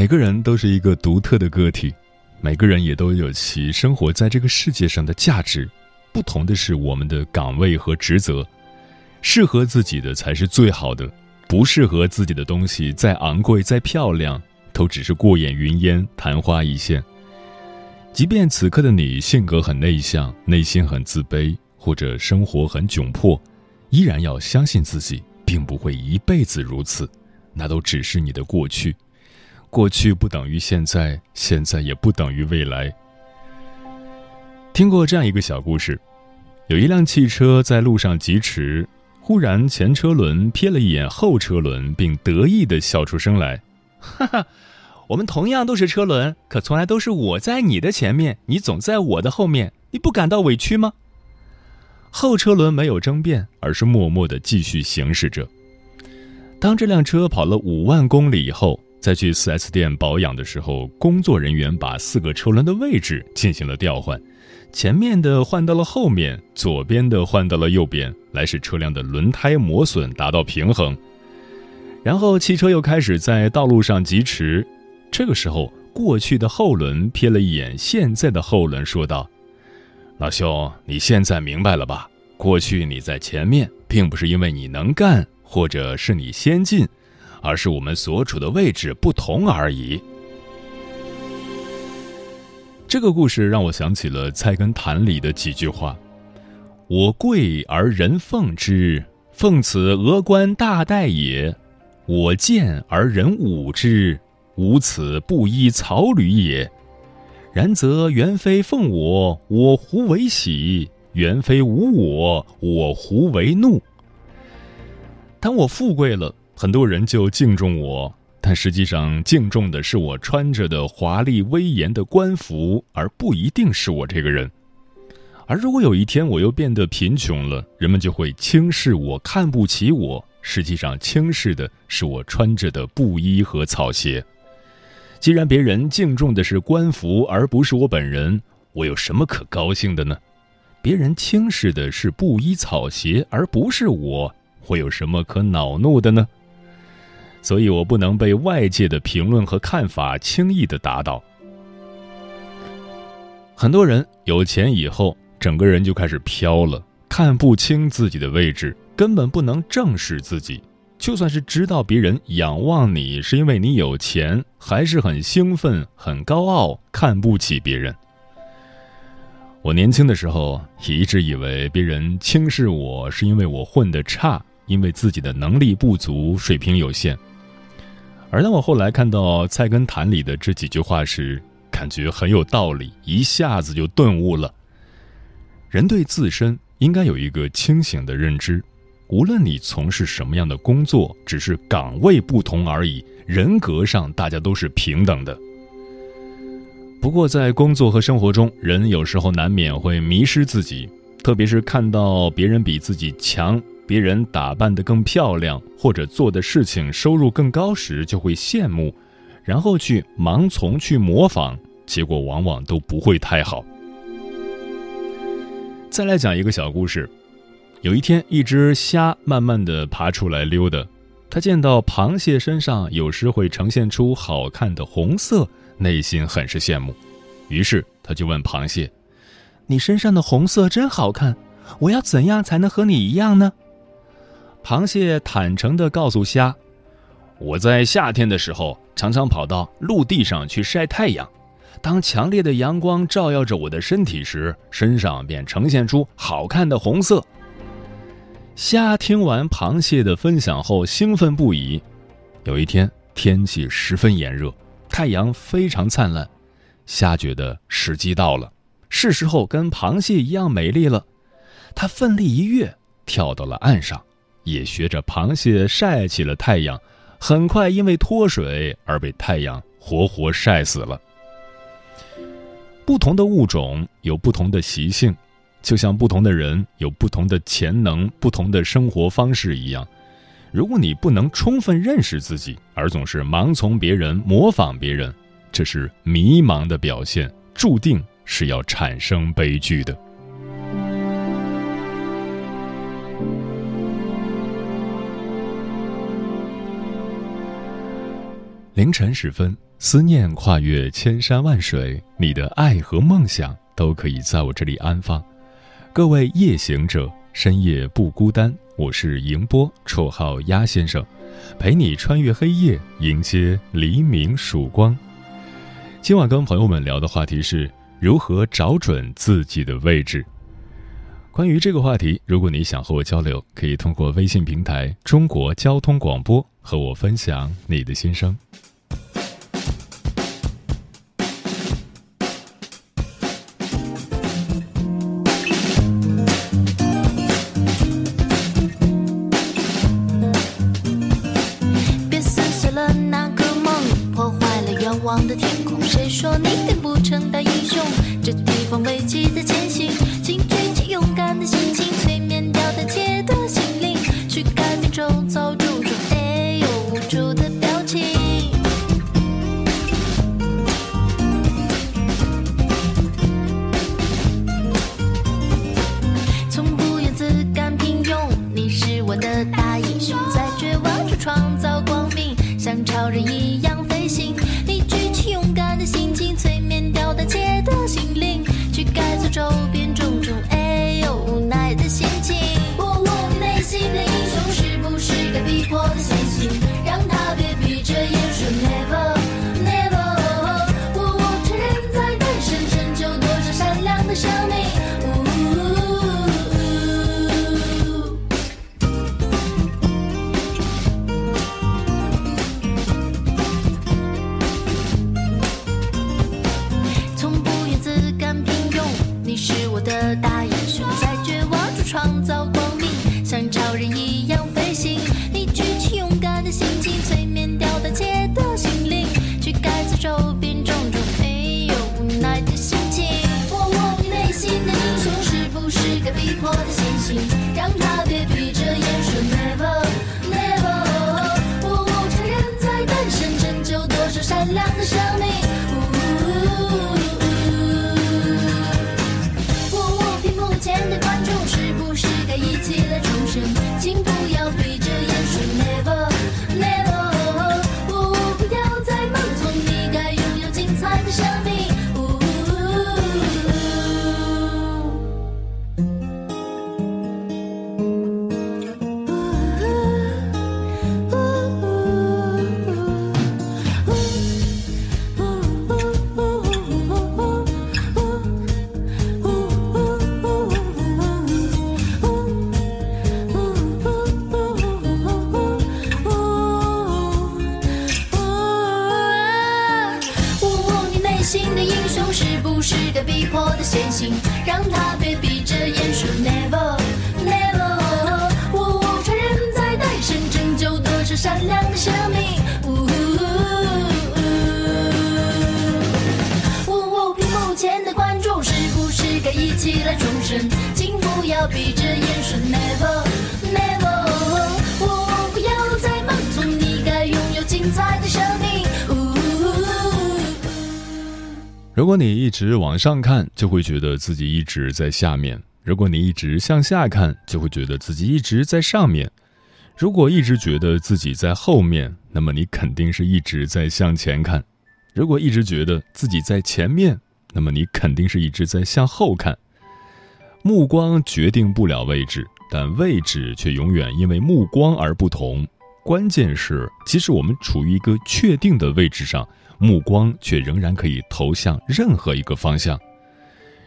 每个人都是一个独特的个体，每个人也都有其生活在这个世界上的价值。不同的是我们的岗位和职责，适合自己的才是最好的，不适合自己的东西再昂贵再漂亮，都只是过眼云烟、昙花一现。即便此刻的你性格很内向，内心很自卑，或者生活很窘迫，依然要相信自己，并不会一辈子如此，那都只是你的过去。过去不等于现在，现在也不等于未来。听过这样一个小故事：有一辆汽车在路上疾驰，忽然前车轮瞥了一眼后车轮，并得意地笑出声来：“哈哈，我们同样都是车轮，可从来都是我在你的前面，你总在我的后面，你不感到委屈吗？”后车轮没有争辩，而是默默地继续行驶着。当这辆车跑了五万公里以后。在去 4S 店保养的时候，工作人员把四个车轮的位置进行了调换，前面的换到了后面，左边的换到了右边，来使车辆的轮胎磨损达到平衡。然后汽车又开始在道路上疾驰，这个时候，过去的后轮瞥了一眼现在的后轮，说道：“老兄，你现在明白了吧？过去你在前面，并不是因为你能干，或者是你先进。”而是我们所处的位置不同而已。这个故事让我想起了《菜根谭》里的几句话：“我贵而人奉之，奉此峨冠大戴也；我贱而人侮之，吾此布衣草履也。然则原非奉我，我胡为喜；原非无我，我胡为怒。当我富贵了。”很多人就敬重我，但实际上敬重的是我穿着的华丽威严的官服，而不一定是我这个人。而如果有一天我又变得贫穷了，人们就会轻视我、看不起我。实际上轻视的是我穿着的布衣和草鞋。既然别人敬重的是官服，而不是我本人，我有什么可高兴的呢？别人轻视的是布衣草鞋，而不是我，会有什么可恼怒的呢？所以我不能被外界的评论和看法轻易的打倒。很多人有钱以后，整个人就开始飘了，看不清自己的位置，根本不能正视自己。就算是知道别人仰望你是因为你有钱，还是很兴奋、很高傲，看不起别人。我年轻的时候也一直以为别人轻视我是因为我混得差，因为自己的能力不足，水平有限。而当我后来看到《菜根谭》里的这几句话时，感觉很有道理，一下子就顿悟了。人对自身应该有一个清醒的认知，无论你从事什么样的工作，只是岗位不同而已，人格上大家都是平等的。不过在工作和生活中，人有时候难免会迷失自己，特别是看到别人比自己强。别人打扮得更漂亮，或者做的事情收入更高时，就会羡慕，然后去盲从、去模仿，结果往往都不会太好。再来讲一个小故事：有一天，一只虾慢慢的爬出来溜达，他见到螃蟹身上有时会呈现出好看的红色，内心很是羡慕，于是他就问螃蟹：“你身上的红色真好看，我要怎样才能和你一样呢？”螃蟹坦诚地告诉虾：“我在夏天的时候常常跑到陆地上去晒太阳，当强烈的阳光照耀着我的身体时，身上便呈现出好看的红色。”虾听完螃蟹的分享后，兴奋不已。有一天，天气十分炎热，太阳非常灿烂，虾觉得时机到了，是时候跟螃蟹一样美丽了。它奋力一跃，跳到了岸上，也学着螃蟹晒起了太阳。很快，因为脱水而被太阳活活晒死了。不同的物种有不同的习性。就像不同的人有不同的潜能、不同的生活方式一样，如果你不能充分认识自己，而总是盲从别人、模仿别人，这是迷茫的表现，注定是要产生悲剧的。凌晨时分，思念跨越千山万水，你的爱和梦想都可以在我这里安放。各位夜行者，深夜不孤单。我是迎波，绰号鸭先生，陪你穿越黑夜，迎接黎明曙光。今晚跟朋友们聊的话题是如何找准自己的位置。关于这个话题，如果你想和我交流，可以通过微信平台“中国交通广播”和我分享你的心声。我的心情。是个逼迫的陷阱，让他被闭着眼说 never never。呜呜，他人在诞生，拯救多少善良的生命。呜呜呜呜，屏幕前的观众是不是该一起来重生？请不要闭着眼。如果你一直往上看，就会觉得自己一直在下面；如果你一直向下看，就会觉得自己一直在上面。如果一直觉得自己在后面，那么你肯定是一直在向前看；如果一直觉得自己在前面，那么你肯定是一直在向后看。目光决定不了位置，但位置却永远因为目光而不同。关键是，即使我们处于一个确定的位置上，目光却仍然可以投向任何一个方向。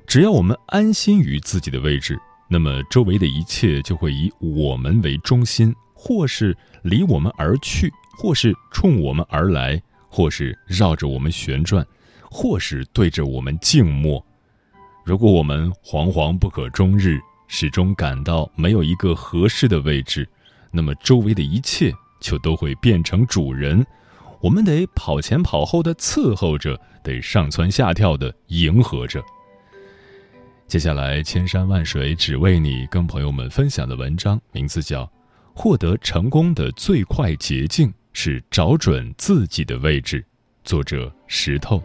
只要我们安心于自己的位置，那么周围的一切就会以我们为中心，或是离我们而去，或是冲我们而来，或是绕着我们旋转，或是对着我们静默。如果我们惶惶不可终日，始终感到没有一个合适的位置，那么周围的一切就都会变成主人，我们得跑前跑后的伺候着，得上蹿下跳的迎合着。接下来，千山万水只为你，跟朋友们分享的文章名字叫《获得成功的最快捷径是找准自己的位置》，作者石头。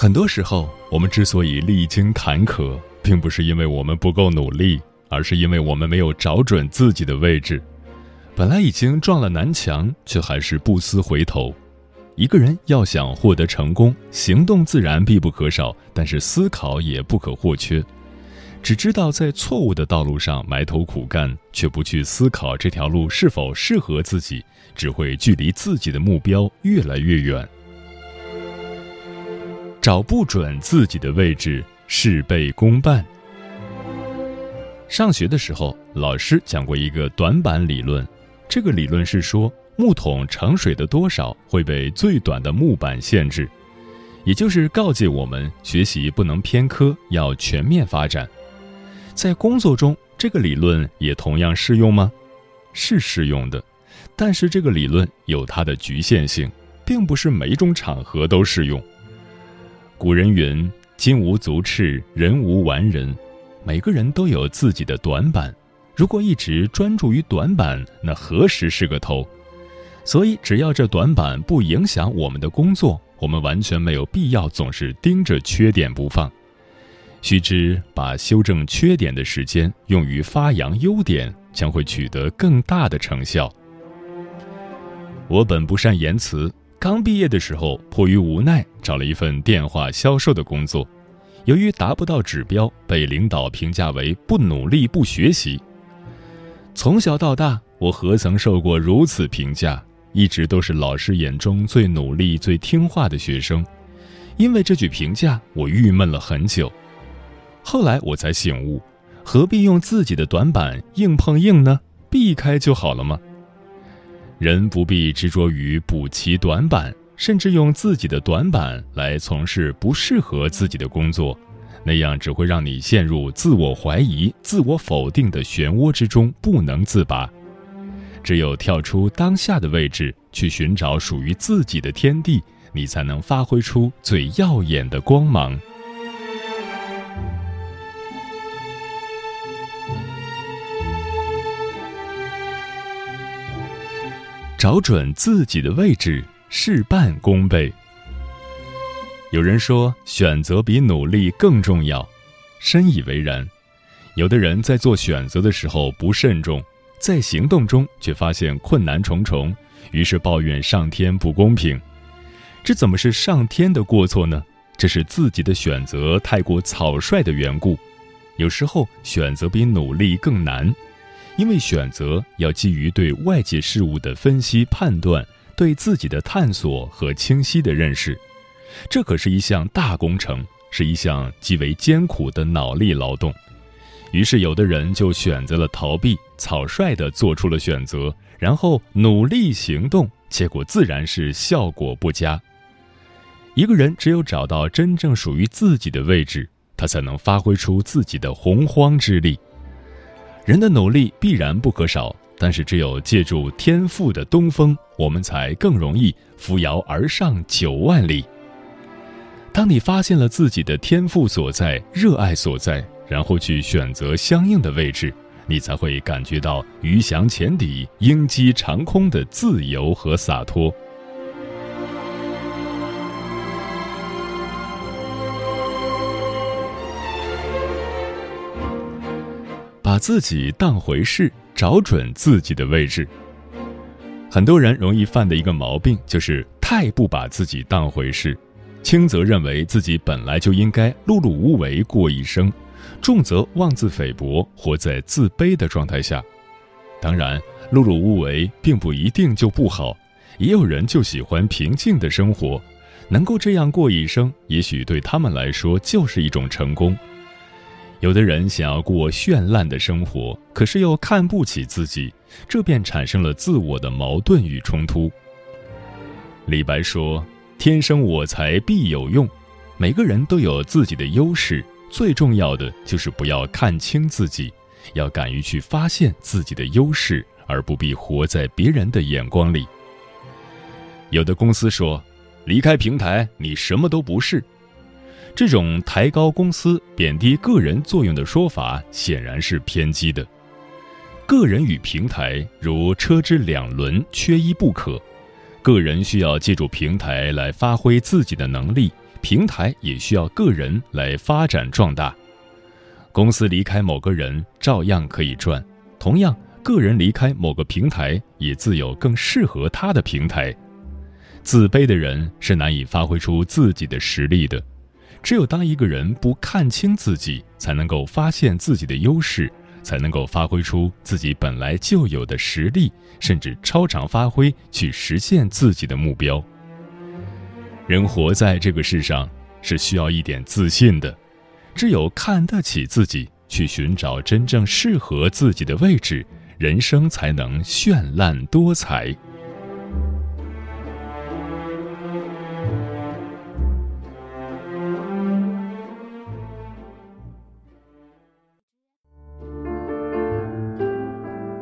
很多时候，我们之所以历经坎坷，并不是因为我们不够努力，而是因为我们没有找准自己的位置。本来已经撞了南墙，却还是不思回头。一个人要想获得成功，行动自然必不可少，但是思考也不可或缺。只知道在错误的道路上埋头苦干，却不去思考这条路是否适合自己，只会距离自己的目标越来越远。找不准自己的位置，事倍功半。上学的时候，老师讲过一个短板理论。这个理论是说，木桶盛水的多少会被最短的木板限制，也就是告诫我们学习不能偏科，要全面发展。在工作中，这个理论也同样适用吗？是适用的，但是这个理论有它的局限性，并不是每一种场合都适用。古人云：“金无足赤，人无完人。”每个人都有自己的短板，如果一直专注于短板，那何时是个头？所以，只要这短板不影响我们的工作，我们完全没有必要总是盯着缺点不放。须知，把修正缺点的时间用于发扬优点，将会取得更大的成效。我本不善言辞。刚毕业的时候，迫于无奈，找了一份电话销售的工作。由于达不到指标，被领导评价为不努力、不学习。从小到大，我何曾受过如此评价？一直都是老师眼中最努力、最听话的学生。因为这句评价，我郁闷了很久。后来我才醒悟，何必用自己的短板硬碰硬呢？避开就好了吗？人不必执着于补齐短板，甚至用自己的短板来从事不适合自己的工作，那样只会让你陷入自我怀疑、自我否定的漩涡之中不能自拔。只有跳出当下的位置，去寻找属于自己的天地，你才能发挥出最耀眼的光芒。找准自己的位置，事半功倍。有人说，选择比努力更重要，深以为然。有的人在做选择的时候不慎重，在行动中却发现困难重重，于是抱怨上天不公平。这怎么是上天的过错呢？这是自己的选择太过草率的缘故。有时候，选择比努力更难。因为选择要基于对外界事物的分析判断，对自己的探索和清晰的认识，这可是一项大工程，是一项极为艰苦的脑力劳动。于是，有的人就选择了逃避，草率地做出了选择，然后努力行动，结果自然是效果不佳。一个人只有找到真正属于自己的位置，他才能发挥出自己的洪荒之力。人的努力必然不可少，但是只有借助天赋的东风，我们才更容易扶摇而上九万里。当你发现了自己的天赋所在、热爱所在，然后去选择相应的位置，你才会感觉到鱼翔浅底、鹰击长空的自由和洒脱。把自己当回事，找准自己的位置。很多人容易犯的一个毛病就是太不把自己当回事。轻则认为自己本来就应该碌碌无为过一生，重则妄自菲薄，活在自卑的状态下。当然，碌碌无为并不一定就不好，也有人就喜欢平静的生活，能够这样过一生，也许对他们来说就是一种成功。有的人想要过绚烂的生活，可是又看不起自己，这便产生了自我的矛盾与冲突。李白说。天生我材必有用，每个人都有自己的优势，最重要的就是不要看清自己，要敢于去发现自己的优势，而不必活在别人的眼光里。有的公司说，离开平台你什么都不是，这种抬高公司、贬低个人作用的说法显然是偏激的。个人与平台如车之两轮，缺一不可。个人需要借助平台来发挥自己的能力，平台也需要个人来发展壮大。公司离开某个人照样可以赚，同样，个人离开某个平台也自有更适合他的平台。自卑的人是难以发挥出自己的实力的，只有当一个人不看清自己，才能够发现自己的优势。才能够发挥出自己本来就有的实力，甚至超常发挥，去实现自己的目标。人活在这个世上是需要一点自信的，只有看得起自己，去寻找真正适合自己的位置，人生才能绚烂多彩。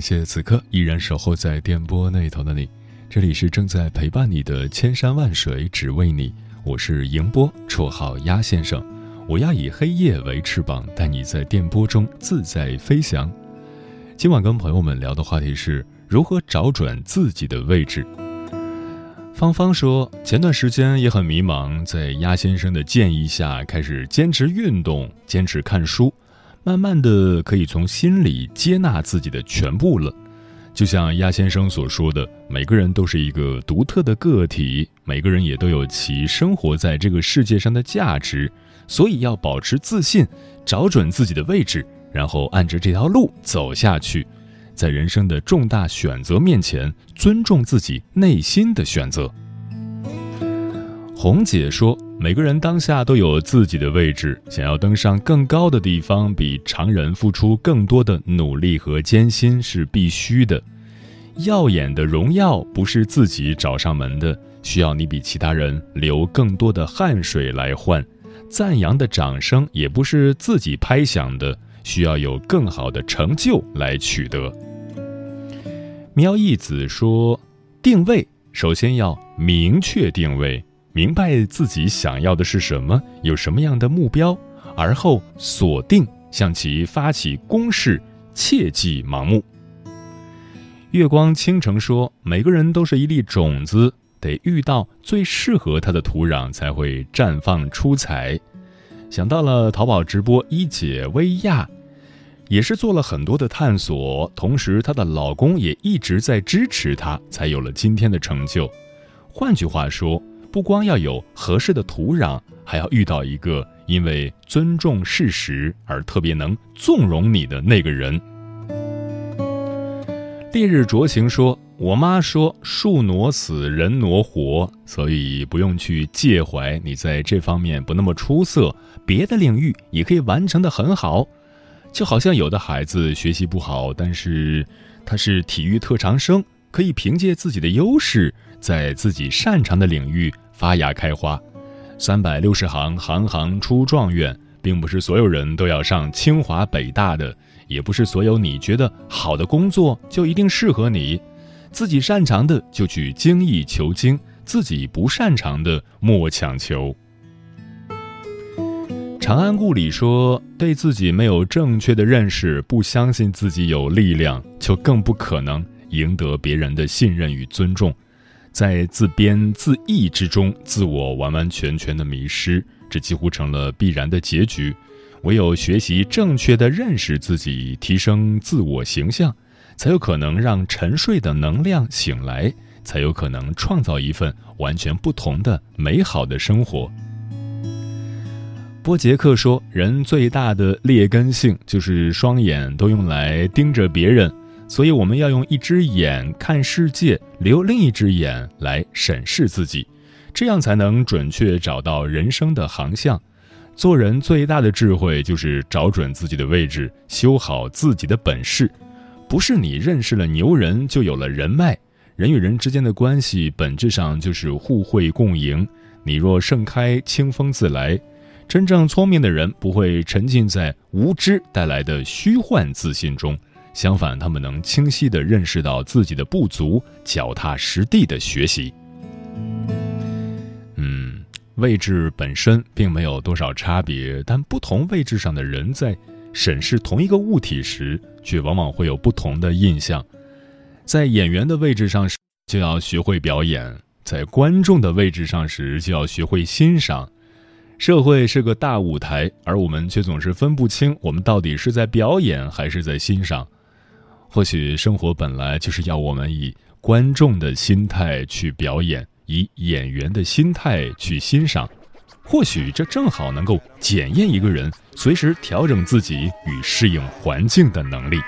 感谢此刻依然守候在电波那头的你，这里是正在陪伴你的千山万水只为你，我是迎波，绰号鸭先生，我要以黑夜为翅膀，带你在电波中自在飞翔。今晚跟朋友们聊的话题是如何找准自己的位置。芳芳说，前段时间也很迷茫，在鸭先生的建议下，开始坚持运动，坚持看书。慢慢的，可以从心里接纳自己的全部了。就像鸭先生所说的，每个人都是一个独特的个体，每个人也都有其生活在这个世界上的价值。所以要保持自信，找准自己的位置，然后按着这条路走下去。在人生的重大选择面前，尊重自己内心的选择。红姐说。每个人当下都有自己的位置，想要登上更高的地方，比常人付出更多的努力和艰辛是必须的。耀眼的荣耀不是自己找上门的，需要你比其他人流更多的汗水来换；赞扬的掌声也不是自己拍响的，需要有更好的成就来取得。喵一子说：“定位首先要明确定位。”明白自己想要的是什么，有什么样的目标，而后锁定，向其发起攻势，切忌盲目。月光倾城说：“每个人都是一粒种子，得遇到最适合它的土壤，才会绽放出彩。”想到了淘宝直播一姐薇娅，也是做了很多的探索，同时她的老公也一直在支持她，才有了今天的成就。换句话说。不光要有合适的土壤，还要遇到一个因为尊重事实而特别能纵容你的那个人。烈日灼情说：“我妈说树挪死，人挪活，所以不用去介怀你在这方面不那么出色，别的领域也可以完成的很好。就好像有的孩子学习不好，但是他是体育特长生，可以凭借自己的优势，在自己擅长的领域发芽开花。三百六十行，行行出状元，并不是所有人都要上清华北大的，也不是所有你觉得好的工作就一定适合你。自己擅长的就去精益求精，自己不擅长的莫强求。长安故里说：“对自己没有正确的认识，不相信自己有力量，就更不可能赢得别人的信任与尊重。在自编自译之中，自我完完全全的迷失，这几乎成了必然的结局。唯有学习正确的认识自己，提升自我形象，才有可能让沉睡的能量醒来，才有可能创造一份完全不同的美好的生活。”波杰克说：“人最大的劣根性就是双眼都用来盯着别人，所以我们要用一只眼看世界，留另一只眼来审视自己，这样才能准确找到人生的航向。做人最大的智慧就是找准自己的位置，修好自己的本事。不是你认识了牛人就有了人脉，人与人之间的关系本质上就是互惠共赢。你若盛开，清风自来。”真正聪明的人不会沉浸在无知带来的虚幻自信中，相反，他们能清晰地认识到自己的不足，脚踏实地地学习。嗯，位置本身并没有多少差别，但不同位置上的人在审视同一个物体时，却往往会有不同的印象。在演员的位置上时，就要学会表演；在观众的位置上时，就要学会欣赏。社会是个大舞台，而我们却总是分不清我们到底是在表演还是在欣赏。或许生活本来就是要我们以观众的心态去表演，以演员的心态去欣赏。或许这正好能够检验一个人随时调整自己与适应环境的能力。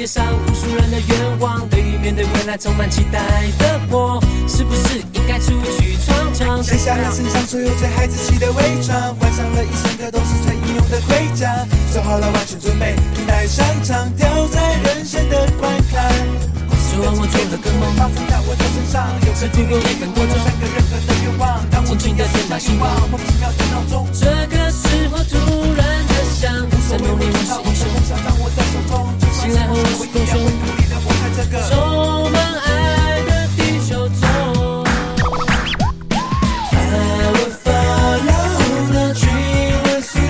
负在这世界上无数人的愿望。对于面对未来充满期待的我，是不是应该出去闯闯？卸下了身上所有最孩子气的伪装，换上了一身的都是最英勇的盔甲，做好了完全准备，等待上场，挑战人生的关卡。希望我做的更梦发生在我的身上，有是足够一分多钟，三个任何的愿望，让我轻的点把星光，莫名其妙的闹钟。这个时候突然的想，在梦里我是来后我是英雄，充满爱的地球中。I will follow the dream with you，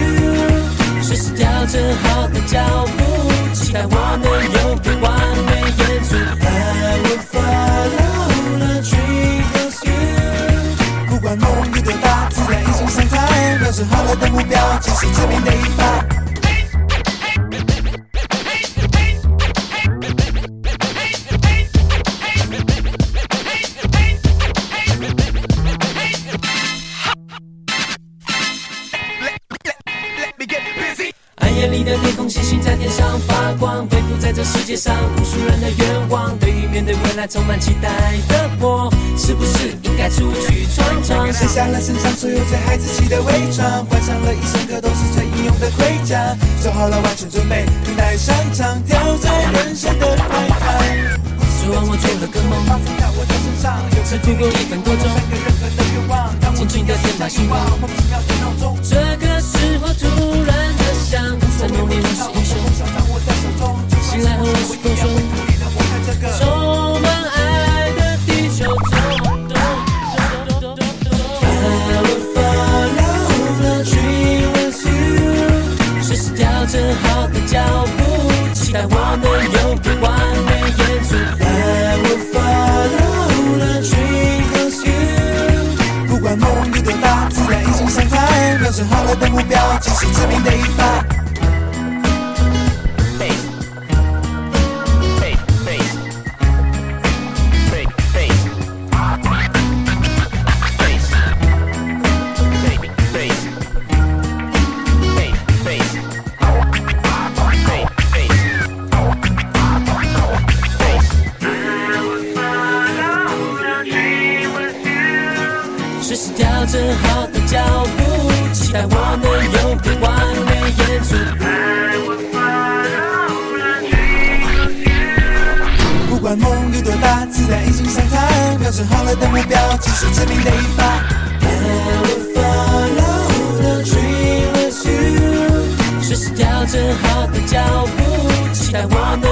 随时调整好的脚步，期待我能有个完美演出。I will follow the dream with you，不管梦与多大，自然一种上台，瞄准好了的目标，即是致命的一发。丽的天空，星星在天上发光，背负在这世界上无数人的愿望。对于面对未来充满期待的我，是不是应该出去闯闯？卸下了身上所有最孩子气的伪装，换上了一身可都是最英勇的盔甲，做好了完全准备，等待上场，挑战人生的海滩。希望我做了个梦，只不过一分多钟，轻轻的填满希望。这个时候突然的想。在梦里我是英雄，梦想掌握在手中，醒来后我是英雄，充满爱的地球中。I will follow the dream with you，随时调整好的脚步，期待我能子弹已经上膛，瞄准好了的目标，就是致命的一发。I will follow the dream with you，随时调整好的脚步，期待我能